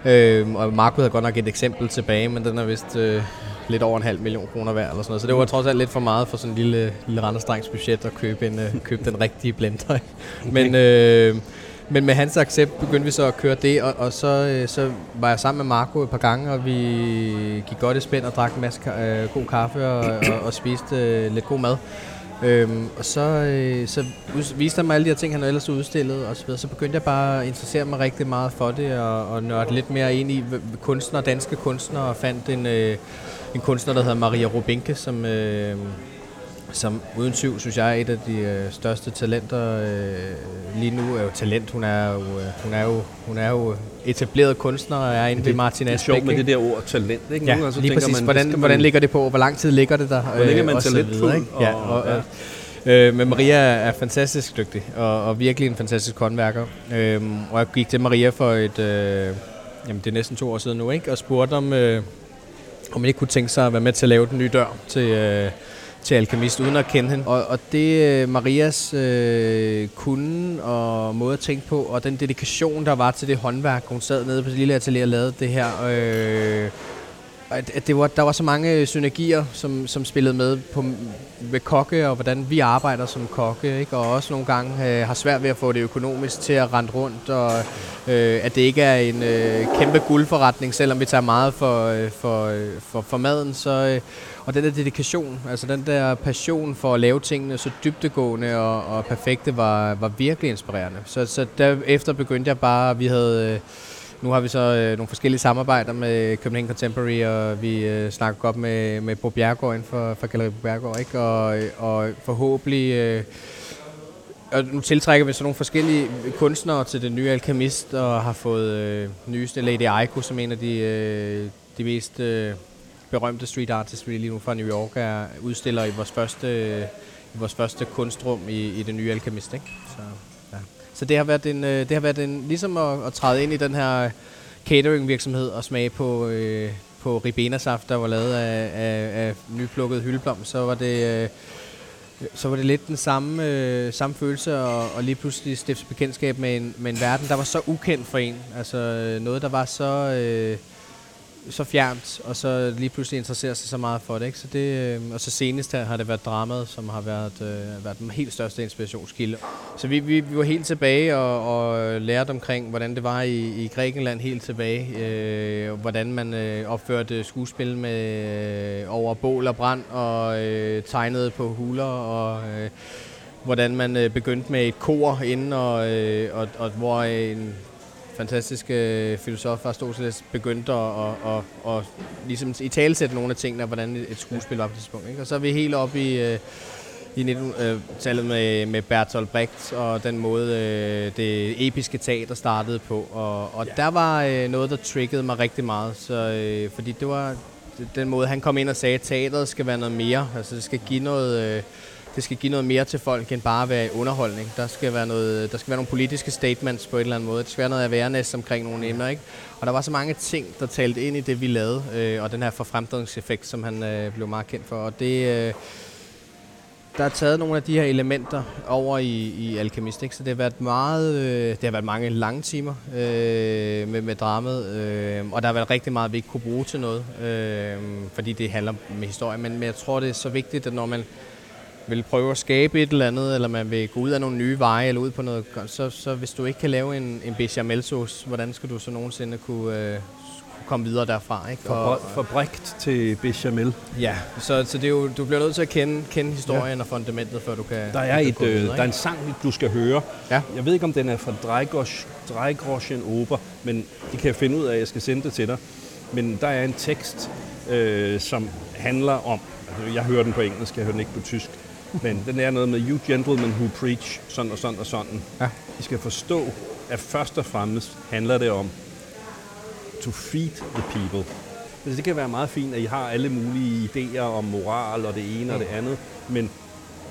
Øh, og Marco havde godt nok et eksempel tilbage, men den er vist øh, lidt over en halv million kroner værd. Eller sådan noget. Så det var trods alt lidt for meget for sådan en lille, lille Randerstrengs budget at købe, en, øh, købe den rigtige blender. Men... Øh, men med hans accept begyndte vi så at køre det, og, og så, øh, så var jeg sammen med Marco et par gange, og vi gik godt i spænd og drak en masse øh, god kaffe og, og, og spiste øh, lidt god mad. Øhm, og så, øh, så viste han mig alle de her ting, han ellers udstillet og så videre. Så begyndte jeg bare at interessere mig rigtig meget for det, og, og nørde lidt mere ind i kunstnere, danske kunstnere, og fandt en, øh, en kunstner, der hedder Maria Rubinke, som... Øh, som uden tvivl, synes jeg, er et af de øh, største talenter øh, lige nu. Er jo talent. Hun er jo, øh, hun er jo, hun er jo etableret kunstner og er inde ved Martin Asbæk. Det er sjovt med det der ord talent. Ikke? Ja, Nogle lige præcis. Man, hvordan, man, hvordan ligger det på? Hvor lang tid ligger det der? Hvor ligger man øh, talentfuld? Ikke? Ja, og, ja. Øh, men Maria er fantastisk dygtig, og, og virkelig en fantastisk håndværker. Øh, og jeg gik til Maria for et, øh, jamen det er næsten to år siden nu, ikke? og spurgte om, øh, om man ikke kunne tænke sig at være med til at lave den nye dør til, øh, til alkemist, uden at kende hende. Og, og det øh, Marias øh, kunde og måde at tænke på, og den dedikation, der var til det håndværk, hun sad nede på det lille atelier og lavede det her, øh, at, at det var, der var så mange øh, synergier, som, som spillede med på, ved kokke, og hvordan vi arbejder som kokke, ikke? og også nogle gange øh, har svært ved at få det økonomisk til at rende rundt, og øh, at det ikke er en øh, kæmpe guldforretning, selvom vi tager meget for, øh, for, øh, for, for maden, så... Øh, og den der dedikation, altså den der passion for at lave tingene så dybtegående og, og perfekte, var, var virkelig inspirerende. Så, så derefter begyndte jeg bare, vi havde... Øh, nu har vi så øh, nogle forskellige samarbejder med København Contemporary, og vi øh, snakker godt med, med Bo Bjergård inden for, for Galleri Bo Bjergård, ikke? Og, øh, og forhåbentlig... Øh, og nu tiltrækker vi så nogle forskellige kunstnere til den nye Alkemist, og har fået øh, nyeste Lady Aiko som en af de, øh, de mest øh, berømte street artists, vi lige nu fra New York er udstiller i vores første, øh, i vores første kunstrum i, i den nye Alkemist. Ikke? Så så det har været en, øh, det har været en, ligesom at, at træde ind i den her øh, catering virksomhed og smage på, øh, på ribena-saft, der var lavet af, af, af nyplukket hyldeblom, så var det... Øh, så var det lidt den samme, øh, samme følelse, og, og lige pludselig stifte bekendtskab med en, med en verden, der var så ukendt for en. Altså øh, noget, der var så... Øh, så fjernt, og så lige pludselig interesserer sig så meget for det. Ikke? Så det øh, og så senest her har det været dramaet, som har været, øh, været den helt største inspirationskilde. Så vi, vi, vi var helt tilbage og, og lærte omkring, hvordan det var i, i Grækenland helt tilbage. Øh, hvordan man øh, opførte skuespil med øh, over bål og brand og øh, tegnede på huler og... Øh, hvordan man øh, begyndte med et kor inden, og, øh, og, og hvor en fantastisk øh, filosof Aristoteles begyndte at, og, og, og ligesom i talesætte nogle af tingene, hvordan et skuespil var på det tidspunkt. Ikke? Og så er vi helt oppe i, øh, i 1900-tallet med, med Bertolt Brecht og den måde, øh, det episke teater startede på. Og, og der var øh, noget, der triggede mig rigtig meget, så, øh, fordi det var den måde, han kom ind og sagde, at teateret skal være noget mere. Altså det skal give noget... Øh, det skal give noget mere til folk end bare at være underholdning. Der skal være, noget, der skal være nogle politiske statements på en eller anden måde. Det skal være noget awareness omkring nogle emner. Ikke? Og der var så mange ting, der talte ind i det, vi lavede, øh, og den her forfremdringseffekt, som han øh, blev meget kendt for. Og det, øh, der er taget nogle af de her elementer over i, i Alchemist, ikke? så det har været meget, øh, det har været mange lange timer øh, med, med dramet, øh, og der har været rigtig meget, vi ikke kunne bruge til noget, øh, fordi det handler med historie, men, men jeg tror, det er så vigtigt, at når man vil prøve at skabe et eller andet, eller man vil gå ud af nogle nye veje, eller ud på noget, så, så hvis du ikke kan lave en, en bechamelsauce, hvordan skal du så nogensinde kunne, øh, komme videre derfra? Ikke? For, for brigt til bechamel. Ja, så, så det er jo, du bliver nødt til at kende, kende historien ja. og fundamentet, før du kan Der er, et, øh, videre, der er en sang, du skal høre. Ja. Jeg ved ikke, om den er fra Dreigroschen Oper, men det kan jeg finde ud af, at jeg skal sende det til dig. Men der er en tekst, øh, som handler om, altså jeg hører den på engelsk, jeg hører den ikke på tysk, men den er noget med, you gentlemen who preach, sådan og sådan og sådan. Ja. I skal forstå, at først og fremmest handler det om to feed the people. Altså, det kan være meget fint, at I har alle mulige idéer om moral og det ene og det andet, men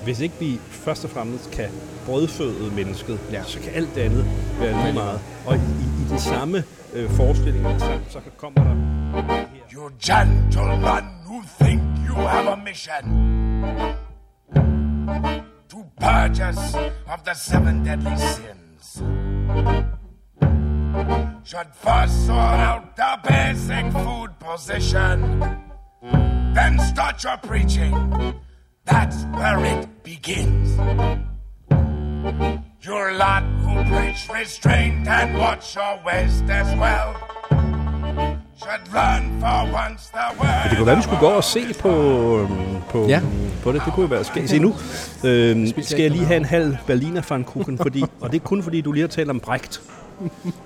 hvis ikke vi først og fremmest kan brødføde mennesket, ja. så kan alt det andet være lige meget. Og i, i, i den samme øh, forestilling, så, så kommer der You gentlemen who think you have a mission to purge us of the seven deadly sins. Should first sort out the basic food position, then start your preaching. That's where it begins. You're lot who preach restraint and watch your waist as well. Det kunne være, vi skulle gå og se på, øhm, på, ja. på det. Det kunne jo være. Skal I se nu? Øh, skal jeg lige have en halv Berliner Pfannkuchen, fordi, og det er kun fordi, du lige har talt om Brecht,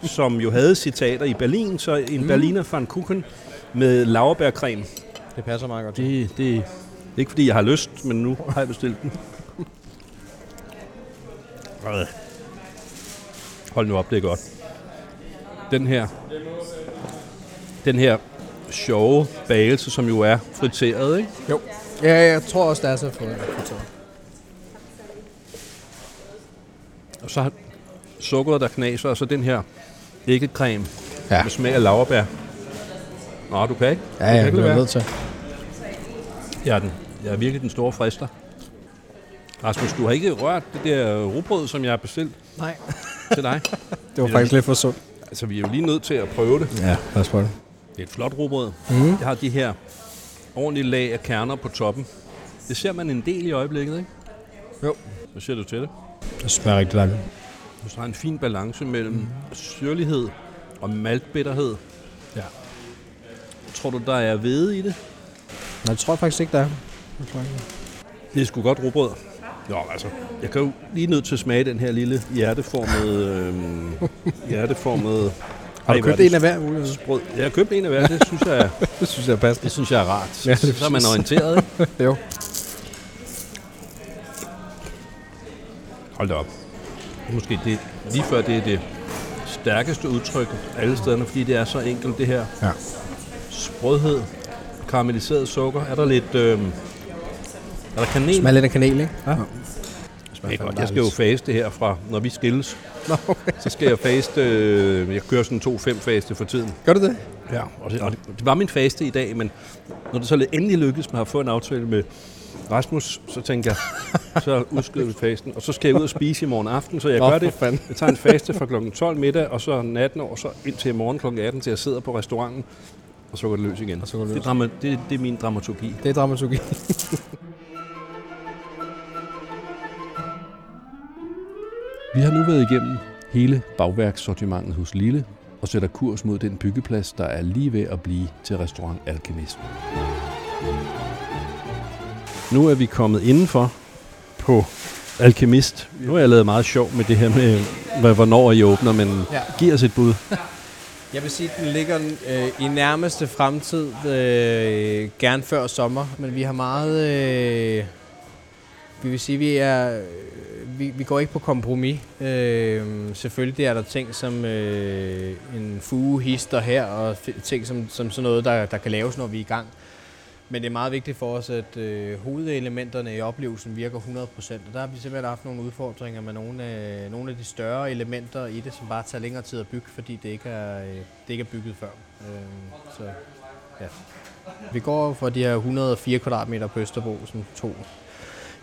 som jo havde citater i Berlin, så en mm. Berliner Pfannkuchen med laurbærcreme. Det passer meget godt. Det, det, det er ikke fordi, jeg har lyst, men nu har jeg bestilt den. Hold nu op, det er godt. Den her den her sjove bagelse, som jo er friteret, ikke? Jo. Ja, jeg tror også, det er så friteret. Og så sukkeret, der knaser, og så den her æggecreme ja. med smag af laverbær. Nå, du kan ikke? Ja, jeg er nødt til. Jeg er, den. jeg er virkelig den store frister. Rasmus, du har ikke rørt det der rugbrød, som jeg har bestilt Nej. til dig. det var faktisk lidt for sundt. Altså, vi er jo lige nødt til at prøve det. Ja, lad os prøve det. Det er et flot rugbrød. Mm. Jeg har de her ordentlige lag af kerner på toppen. Det ser man en del i øjeblikket, ikke? Jo. Hvad siger du til det? Det smager rigtig langt. Du har en fin balance mellem mm. syrlighed og maltbitterhed. Ja. Tror du, der er hvede i det? Nej, det tror jeg faktisk ikke, der er. Jeg tror ikke. Det er sgu godt rugbrød. Jo, altså, jeg kan jo lige nødt til at smage den her lille hjerteformede, øh, hjerteformede har du købt en af hver? Sprød. Jeg har købt en af hver, det synes jeg, det synes jeg er passende. Det synes jeg er rart. Ja, det så er man orienteret, ikke? jo. Hold da op. Måske det, lige før det er det stærkeste udtryk alle stederne, fordi det er så enkelt, det her. Ja. Sprødhed, karamelliseret sukker. Er der lidt... Øh, er der kanel? Smager lidt af kanel, ikke? Ja. ja. Det er godt. Jeg skal jo faste her fra, når vi skilles. Nå, okay. Så skal jeg faste, øh, jeg kører sådan to fem faste for tiden. Gør du det? Ja, og det, og det, det var min faste i dag, men når det så endelig lykkedes med at få en aftale med Rasmus, så tænker jeg, så udskyder vi fasten, og så skal jeg ud og spise i morgen aften, så jeg Nå, gør det. Fanden. Jeg tager en faste fra kl. 12 middag, og så natten over, så indtil i morgen kl. 18, til jeg sidder på restauranten, og så går det løs igen. Og så går det, løs. Det, er drama, det, det er min dramaturgi. Det er dramaturgi. Vi har nu været igennem hele bagværkssortimentet hos Lille og sætter kurs mod den byggeplads, der er lige ved at blive til restaurant Alkemist. Nu er vi kommet indenfor på Alkemist. Nu har jeg lavet meget sjov med det her med, hvad- hvornår I åbner, men Ja. giv os et bud. Jeg vil sige, at den ligger øh, i nærmeste fremtid, øh, gerne før sommer, men vi har meget... Øh, vi vil sige, vi er... Vi, vi går ikke på kompromis. Øh, selvfølgelig er der ting som øh, en fuge hister her, og ting som, som sådan noget, der, der kan laves, når vi er i gang. Men det er meget vigtigt for os, at øh, hovedelementerne i oplevelsen virker 100%. Og der har vi simpelthen haft nogle udfordringer med nogle af, nogle af de større elementer i det, som bare tager længere tid at bygge, fordi det ikke er, øh, det ikke er bygget før. Øh, så ja. Vi går for de her 104 kvadratmeter på Østerbro, som to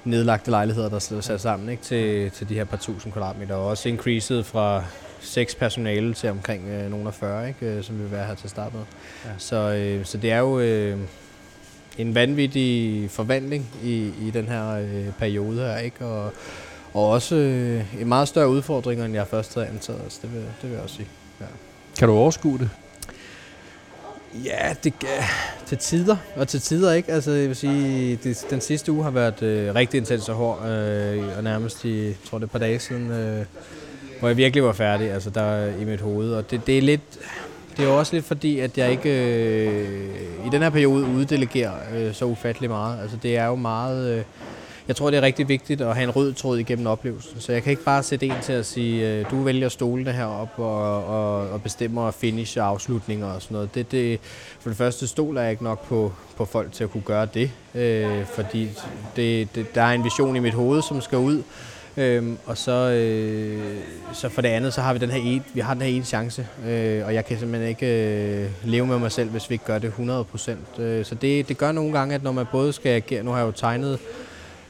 nedlagte lejligheder, der er sat sammen ikke, til, til de her par tusind kvadratmeter. Og også increased fra seks personale til omkring øh, nogle af 40, ikke, øh, som vi vil være her til at starte med. Ja. Ja. Så, øh, så det er jo øh, en vanvittig forvandling i, i den her øh, periode her, ikke? Og, og også øh, en meget større udfordring, end jeg først havde antaget. Altså, det, vil, det vil jeg også sige. Kan du overskue det? Ja, det til tider, og til tider ikke. Altså, jeg vil sige, det, den sidste uge har været øh, rigtig intens og hård, øh, og nærmest i, jeg tror det er et par dage siden, øh, hvor jeg virkelig var færdig, altså der i mit hoved. Og det, det er lidt, det er også lidt fordi, at jeg ikke øh, i den her periode uddelegerer øh, så ufattelig meget. Altså, det er jo meget... Øh, jeg tror, det er rigtig vigtigt at have en rød tråd igennem oplevelsen. Så jeg kan ikke bare sætte en til at sige, øh, du vælger stolene herop og, og, og bestemmer finish og afslutninger og sådan noget. Det, det, for det første stoler jeg ikke nok på, på folk til at kunne gøre det, øh, fordi det, det, der er en vision i mit hoved, som skal ud. Øhm, og så, øh, så for det andet, så har vi den her ene, vi har den her ene chance, øh, og jeg kan simpelthen ikke øh, leve med mig selv, hvis vi ikke gør det 100%. Øh, så det, det gør nogle gange, at når man både skal agere, nu har jeg jo tegnet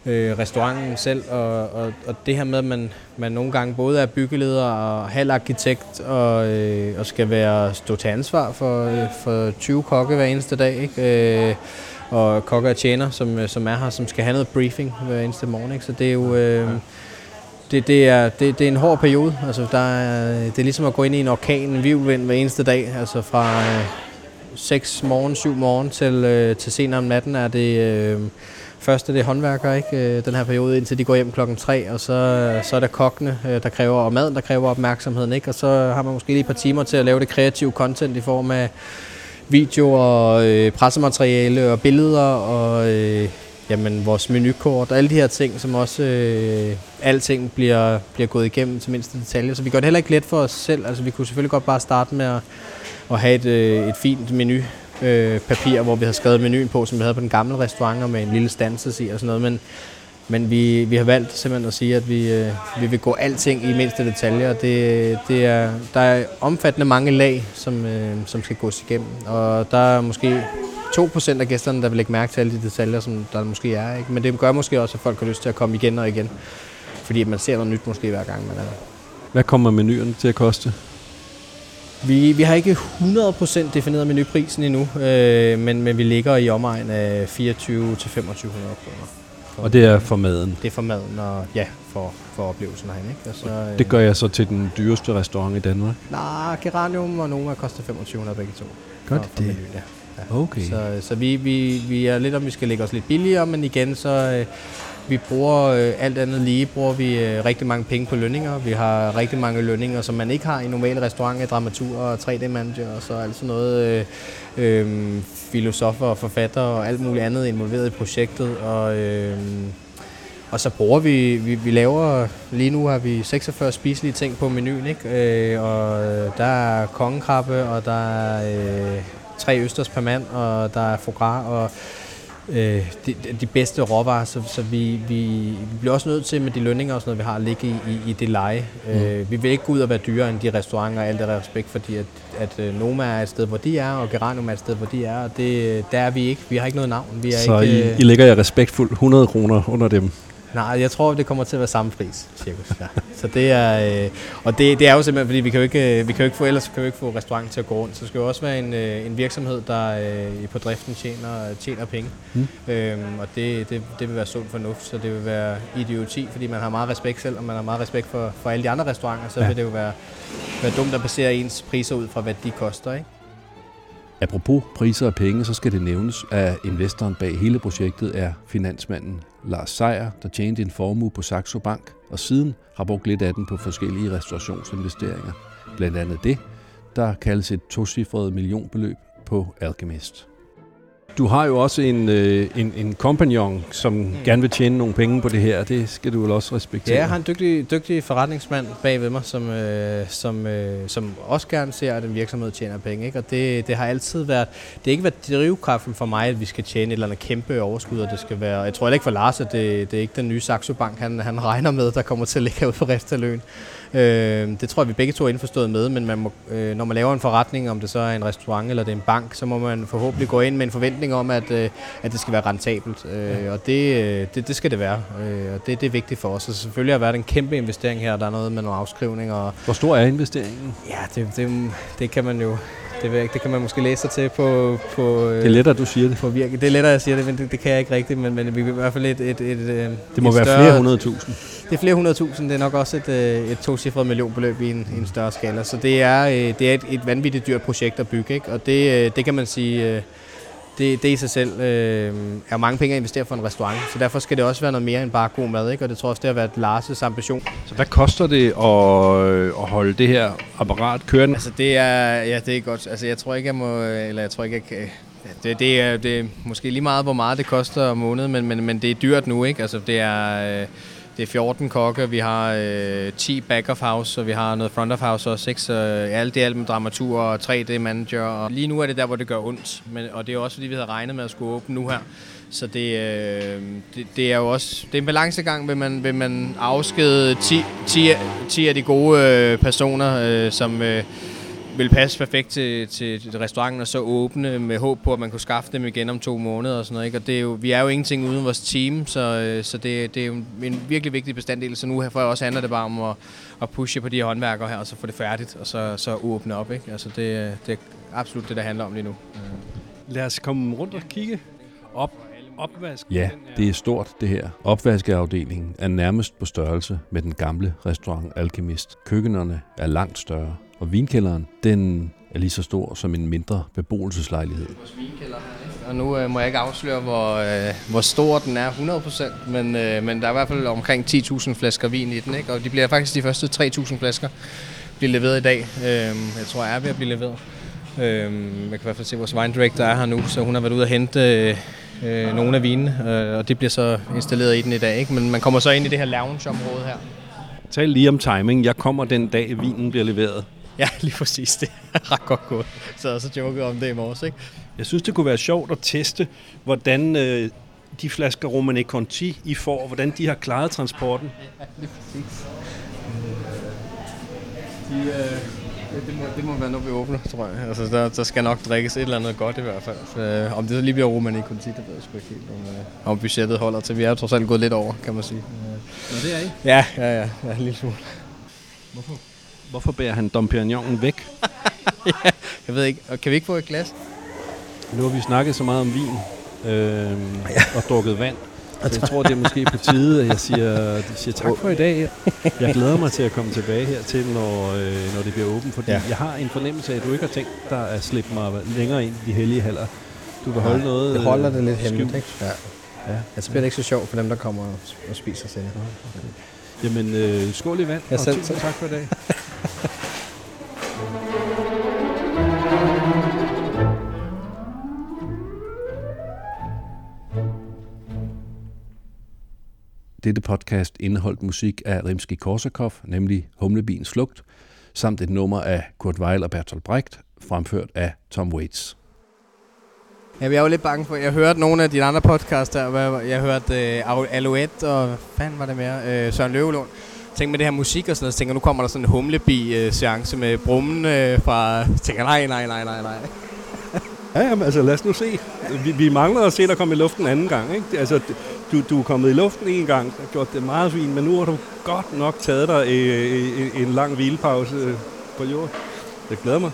øh, restauranten selv, og, og, og det her med, at man, man nogle gange både er byggeleder og halv arkitekt, og, øh, og skal være stå til ansvar for, øh, for 20 kokke hver eneste dag, ikke? Øh, og kokke og tjener, som, øh, som er her, som skal have noget briefing hver eneste morgen. Ikke? Så det er jo... Øh, det, det, er, det, det er en hård periode. Altså, der er, det er ligesom at gå ind i en orkan, en vivlvind hver eneste dag. Altså fra øh, 6 morgen, 7 morgen til, øh, til senere om natten er det... Øh, Først er det håndværkere, ikke? Øh, den her periode, indtil de går hjem klokken 3, og så, så er der kokkene, øh, der kræver, og maden, der kræver opmærksomheden, ikke? Og så har man måske lige et par timer til at lave det kreative content i form af video og øh, pressemateriale og billeder og øh, jamen, vores menukort og alle de her ting, som også øh, alting bliver, bliver gået igennem til mindste detalje. Så vi gør det heller ikke let for os selv. Altså, vi kunne selvfølgelig godt bare starte med at, at have et, øh, et fint menu øh, papir, hvor vi havde skrevet menuen på, som vi havde på den gamle restaurant, og med en lille stanse i og sådan noget. Men, men vi, vi har valgt simpelthen at sige, at vi, øh, vi vil gå alting i mindste detaljer. Det, det er, der er omfattende mange lag, som, øh, som skal gås igennem. Og der er måske 2% af gæsterne, der vil lægge mærke til alle de detaljer, som der måske er. Ikke? Men det gør måske også, at folk har lyst til at komme igen og igen. Fordi man ser noget nyt måske hver gang, man er der. Hvad kommer menuerne til at koste? Vi, vi har ikke 100% defineret menuprisen endnu, øh, men, men vi ligger i omegn af 24 til 2500 kroner. Og det er for maden. Det er for maden og ja, for, for oplevelsen herinde. Ikke? Og så, øh, Det gør jeg så til den dyreste restaurant i Danmark. Nej, Geranium og Noma koster 2500 begge to. Gør det det? menuen, ja. Ja. Okay. Så, så vi, vi, vi er lidt om, vi skal lægge os lidt billigere, men igen, så øh, vi bruger øh, alt andet lige, bruger vi øh, rigtig mange penge på lønninger. Vi har rigtig mange lønninger, som man ikke har i normale restauranter, dramaturer, og 3D-manager og så alt sådan noget. Øh, øh, filosofer og forfattere og alt muligt andet involveret i projektet. Og, øh, og så bruger vi, vi, vi laver, lige nu har vi 46 spiselige ting på menuen, ikke? Øh, og der er kongekrabbe, og der er øh, tre østers per mand, og der er foie gras, og øh, de, de bedste råvarer, så, så vi, vi, vi bliver også nødt til med de lønninger og sådan noget, vi har, at ligge i, i, i det leje. Mm. Øh, vi vil ikke gå ud og være dyrere end de restauranter, alt det respekt, fordi at, at øh, Noma er et sted, hvor de er, og Geranium er et sted, hvor de er, og det, der er vi ikke. Vi har ikke noget navn. Vi er Så ikke, I, øh, I lægger jer respektfuldt 100 kroner under dem. Nej, jeg tror, det kommer til at være samme pris, cirkus. Ja. Så det er, øh, og det, det er jo simpelthen, fordi vi kan jo ikke, øh, vi kan jo ikke få, ellers kan vi ikke få restauranten til at gå rundt. Så det skal jo også være en, øh, en virksomhed, der øh, på driften tjener, tjener penge. Mm. Øhm, og det, det, det vil være sund fornuft, så det vil være idioti, fordi man har meget respekt selv, og man har meget respekt for, for alle de andre restauranter, så ja. vil det jo være, være dumt at basere ens priser ud fra, hvad de koster. Ikke? Apropos priser og penge, så skal det nævnes, at investoren bag hele projektet er finansmanden Lars Seier, der tjente en formue på Saxo Bank, og siden har brugt lidt af den på forskellige restaurationsinvesteringer. Blandt andet det, der kaldes et tocifret millionbeløb på Alchemist. Du har jo også en, øh, en, en kompagnon, som mm. gerne vil tjene nogle penge på det her. Det skal du vel også respektere? Ja, jeg har en dygtig, dygtig forretningsmand bag ved mig, som, øh, som, øh, som også gerne ser, at en virksomhed tjener penge. Ikke? Og det, det har altid været, det har ikke været drivkraften for mig, at vi skal tjene et eller andet kæmpe overskud, og det skal være, jeg tror heller ikke for Lars, at det, det er ikke den nye Saxo Bank, han, han regner med, der kommer til at ligge ud på Reftaløen. Øh, det tror jeg, vi begge to er indforstået med, men man må, øh, når man laver en forretning, om det så er en restaurant eller det er en bank, så må man forhåbentlig gå ind med en forventning om, at, øh, at det skal være rentabelt. Øh, og det, øh, det, det skal det være, øh, og det, det er vigtigt for os. Og selvfølgelig har været en kæmpe investering her, der er noget med nogle afskrivninger. Hvor stor er investeringen? Ja, det, det, det kan man jo det, ved jeg ikke, det kan man måske læse sig til på... på det er lettere, du siger det. På virke. Det er lettere, jeg siger det, men det, det kan jeg ikke rigtigt. Men, men vi er i hvert fald et... et, et, et det må et være større, flere hundrede tusind. Det er flere hundrede tusind. Det er nok også et, et tocifret millionbeløb i en, i en større skala. Så det er, det er et, et vanvittigt dyrt projekt at bygge. Ikke? Og det, det kan man sige det, det i sig selv øh, er mange penge at investere for en restaurant, så derfor skal det også være noget mere end bare god mad, ikke? og det tror jeg også, det har været Lars' ambition. Så hvad koster det at, at holde det her apparat kørende? Altså det er, ja, det er godt. Altså jeg tror ikke, jeg må, eller jeg tror ikke, jeg kan, det, det, er, det er måske lige meget, hvor meget det koster om måneden, men, men, men det er dyrt nu, ikke? Altså det er... Øh, det er 14 kokke, vi har øh, 10 back of house, og vi har noget front of house også, ikke? Så øh, alt det alt med dramatur og 3D-manager. Og lige nu er det der, hvor det gør ondt, men, og det er også fordi, vi havde regnet med at skulle åbne nu her. Så det, øh, det, det er jo også det er en balancegang, vil man, vil man afskede 10, 10, 10 af de gode øh, personer, øh, som... Øh, vil passe perfekt til, til, restauranten, og så åbne med håb på, at man kunne skaffe dem igen om to måneder og sådan noget. Ikke? Og det er jo, vi er jo ingenting uden vores team, så, øh, så det, det er jo en virkelig vigtig bestanddel. Så nu her for også handler det bare om at, at pushe på de her håndværkere her, og så få det færdigt, og så, så åbne op. Ikke? Altså det, det er absolut det, der handler om lige nu. Lad os komme rundt og kigge op opvask? Ja, det er stort det her. Opvaskeafdelingen er nærmest på størrelse med den gamle restaurant Alchemist. Køkkenerne er langt større, og vinkælderen, den er lige så stor som en mindre beboelseslejlighed. Vores vinkælder her, Og nu øh, må jeg ikke afsløre, hvor, øh, hvor stor den er 100%, men, øh, men der er i hvert fald omkring 10.000 flasker vin i den, ikke? og de bliver faktisk de første 3.000 flasker bliver leveret i dag. Øh, jeg tror, jeg er ved at blive leveret. Øh, jeg kan i hvert fald se, at vores wine director er her nu, så hun har været ude at hente øh, øh, nogle af vinene, øh, og det bliver så installeret i den i dag. Ikke? Men man kommer så ind i det her lounge-område her. Tal lige om timing. Jeg kommer den dag, vinen bliver leveret. Ja, lige præcis. Det er ret godt gået. Så så joket om det i morges, ikke? Jeg synes, det kunne være sjovt at teste, hvordan øh, de flasker Romane Conti, I får, hvordan de har klaret transporten. Ja, lige præcis. De, øh, det, må, det må være noget, vi åbner, tror jeg. Altså, der, der skal nok drikkes et eller andet godt i hvert fald. Så, øh, om det så lige bliver Roman i Conti, det ved jeg sgu ikke helt, om, øh, om budgettet holder til. Vi er jo trods alt gået lidt over, kan man sige. Nå, det er I? Ja, ja, ja, ja en lille smule. Hvorfor? Hvorfor bærer han Dom Perignonen væk? ja, jeg ved ikke. Kan vi ikke få et glas? Nu har vi snakket så meget om vin øh, ja. og drukket vand. Så jeg tror, det er måske på tide, at jeg siger, siger tak for i dag. Jeg glæder mig til at komme tilbage hertil, når, øh, når det bliver åbent, fordi ja. jeg har en fornemmelse af, at du ikke har tænkt dig at slippe mig længere ind i de hellige haller. Du vil holde ja, noget Det holder det lidt hemmeligt, ikke? Ja. ja. Jeg bliver det ikke så sjovt for dem, der kommer og spiser selv. Jamen, øh, skål i vand, ja, selv, og tusind tak for i dag. Dette podcast indeholdt musik af Rimsky-Korsakov, nemlig Humlebien Slugt, samt et nummer af Kurt Weill og Bertolt Brecht, fremført af Tom Waits. Ja, jeg er jo lidt bange for, jeg hørte nogle af dine andre podcasts der, jeg hørte uh, Alouette og hvad fanden var det mere, uh, Søren Løvelund. Tænk med det her musik og sådan noget, så tænker nu kommer der sådan en humlebi-seance med brummen uh, fra, tænker nej, nej, nej, nej, nej. Ja, jamen, altså lad os nu se. Vi, vi mangler at se dig komme i luften anden gang. Ikke? Altså, du, du er kommet i luften en gang, og gjort det meget fint, men nu har du godt nok taget dig en, en lang hvilepause øh, på jorden. Det glæder mig.